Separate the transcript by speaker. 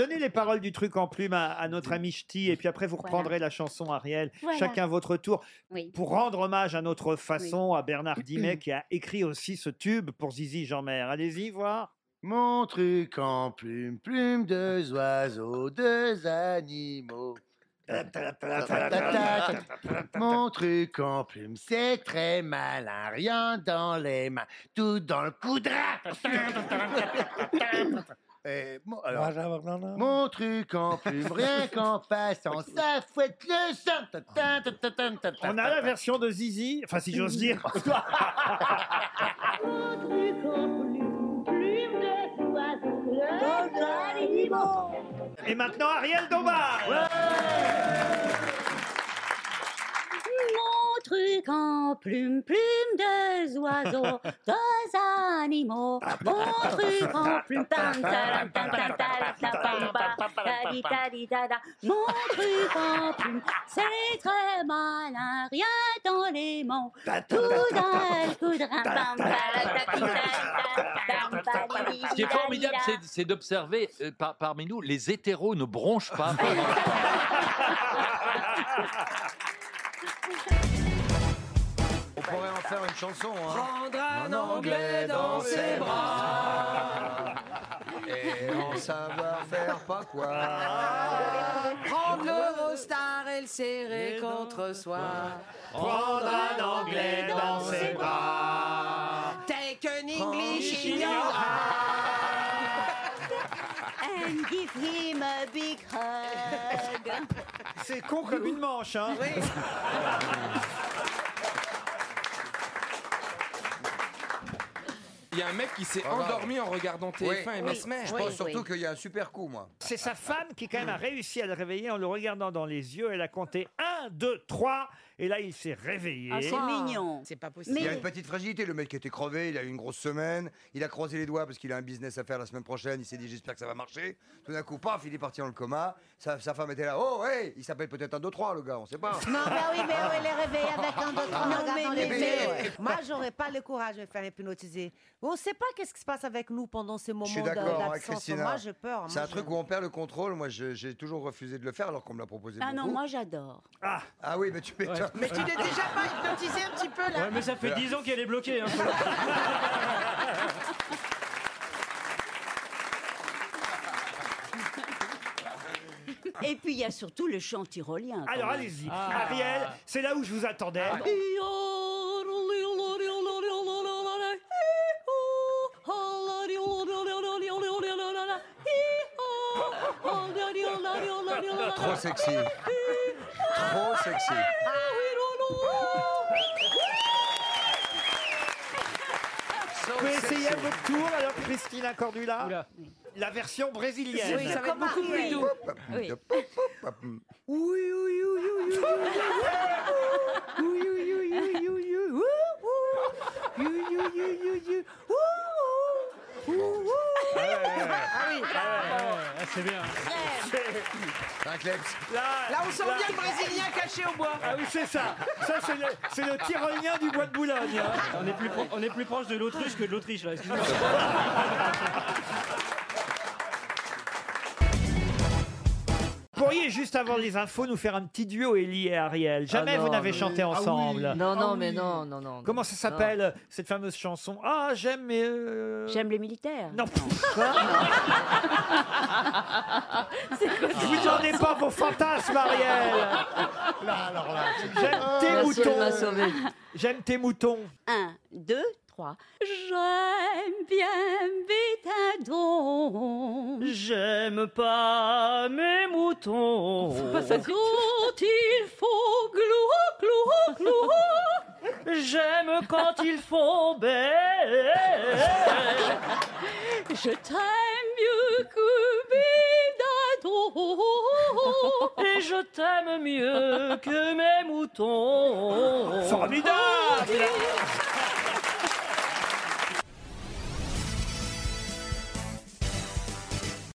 Speaker 1: donnez les paroles du truc en plume à, à notre ami Ch'ti, et puis après vous
Speaker 2: Voilà.
Speaker 1: reprendrez la chanson Ariel,
Speaker 2: Voilà.
Speaker 1: chacun votre tour,
Speaker 2: Oui.
Speaker 1: pour rendre hommage à notre façon à Bernard Dimet qui a écrit aussi ce tube pour Zizi Jeanmer. Allez-y voir.
Speaker 3: Mon truc en plume, plume, deux oiseaux, deux animaux. Mon truc en plume, c'est très malin, rien dans les mains, tout dans le coudrin. Et mon, alors, mon truc en plume, rien qu'en passant, ça fouette le sang.
Speaker 1: On a la version de Zizi, enfin si j'ose dire. Et maintenant Ariel Dombal.
Speaker 2: Mon en plume, plume deux oiseaux, deux animaux. Mon truc en plume, tam, tam, tadi, tadi. Mon truc en plume, c'est très malin, rien dans les mots. Tout dans le coudrin, pam,
Speaker 4: Ce qui est formidable, c'est- c'est d'observer euh, par- parmi nous, les hétéros ne bronchent pas.
Speaker 3: On pourrait en faire une chanson. Hein.
Speaker 5: Prendre un anglais dans ses bras.
Speaker 3: Et en savoir faire pas quoi.
Speaker 5: Prendre l'Eurostar et le serrer contre soi. Prendre un anglais dans ses bras. Take an English in your
Speaker 2: And give him a big hug.
Speaker 1: C'est con comme une manche, hein.
Speaker 6: Il y a un mec qui s'est
Speaker 3: Ah, bah.
Speaker 6: endormi en regardant TF1 et Mesmer.
Speaker 3: Je pense surtout qu'il y a un super coup, moi.
Speaker 1: C'est sa femme qui quand même a réussi à le réveiller en le regardant dans les yeux. Elle a compté 1, 2, 3 et là il s'est réveillé.
Speaker 2: Ah, c'est mignon.
Speaker 5: C'est pas
Speaker 3: Il
Speaker 5: possible.
Speaker 3: y a une petite fragilité, le mec était crevé, il a eu une grosse semaine, il a croisé les doigts parce qu'il a un business à faire la semaine prochaine, il s'est dit j'espère que ça va marcher. Tout d'un coup, paf, il est parti dans le coma, sa, sa femme était là, oh hey, il s'appelle peut-être un 2-3 le gars, on sait pas.
Speaker 7: Non, ben oui, mais oui, en regardant
Speaker 2: mais-
Speaker 7: les
Speaker 2: mais-
Speaker 7: vidéos.
Speaker 3: mais-
Speaker 7: Moi, j'aurais pas le courage de me faire hypnotiser. On sait pas qu'est-ce qui se passe avec nous pendant ces moments
Speaker 3: Je suis
Speaker 7: de-
Speaker 3: d'accord avec
Speaker 7: d'absence.
Speaker 3: Christina.
Speaker 7: Moi, j'ai peur.
Speaker 3: C'est
Speaker 7: Moi,
Speaker 3: un
Speaker 7: je-
Speaker 3: truc où on perd le contrôle, moi je- j'ai toujours refusé de le faire alors qu'on me l'a proposé
Speaker 2: Ah non,
Speaker 3: beaucoup.
Speaker 2: moi j'adore.
Speaker 1: Ah,
Speaker 3: Ah oui, mais tu m'étonnes.
Speaker 5: Mais tu n'es déjà pas hypnotisé un petit peu là
Speaker 8: Ouais, mais ça fait 10 ans qu'elle est bloquée. hein.
Speaker 2: Et puis il y a surtout le chant tyrolien. quand
Speaker 1: alors
Speaker 2: même.
Speaker 1: allez-y.
Speaker 8: Ah.
Speaker 1: Ariel, c'est là où je vous attendais.
Speaker 3: Trop sexy. Trop sexy.
Speaker 1: Vous pouvez essayer à votre tour alors Christina Cordula
Speaker 8: Oula.
Speaker 1: La version brésilienne.
Speaker 5: Oui, ça va être beaucoup plus doux.
Speaker 2: Oui.
Speaker 5: Oui, oui, oui, oui, oui, oui. Oui, oui, oui, oui, oui, oui, oui. Oui, oui, oui, oui, oui, oui. Ouh, ouh. Ouh, ouh. Ah oui,
Speaker 8: Ah, c'est bien.
Speaker 3: Un kleps.
Speaker 1: Là,
Speaker 5: là on sent
Speaker 1: là-
Speaker 5: bien le Brésilien caché au bois.
Speaker 1: Ah oui, c'est ça. Ça, c'est le, c'est le tyrolien du bois de Boulogne. hein.
Speaker 8: On est plus, pro- on est plus proche de l'Autriche que de l'Autriche, là. Excuse-moi.
Speaker 1: Juste avant les infos nous faire un petit duo Ellie et Ariel. Jamais
Speaker 9: Ah non,
Speaker 1: vous n'avez chanté ensemble.
Speaker 9: Non, non, mais non, non, non.
Speaker 1: Comment ça s'appelle cette fameuse chanson? Ah, j'aime mais euh,
Speaker 2: J'aime les militaires.
Speaker 1: Non. Vous en ai pas vos fantasmes, Ariel. J'aime tes moutons. J'aime tes moutons.
Speaker 2: Un, deux, trois. J'aime bien Bétadon.
Speaker 8: J'aime pas mes moutons.
Speaker 2: Quand il faut glou, glou, glou.
Speaker 8: J'aime quand ils font belle.
Speaker 2: Je t'aime mieux que Bédadon.
Speaker 8: Et je t'aime mieux que mes moutons.
Speaker 1: Formidable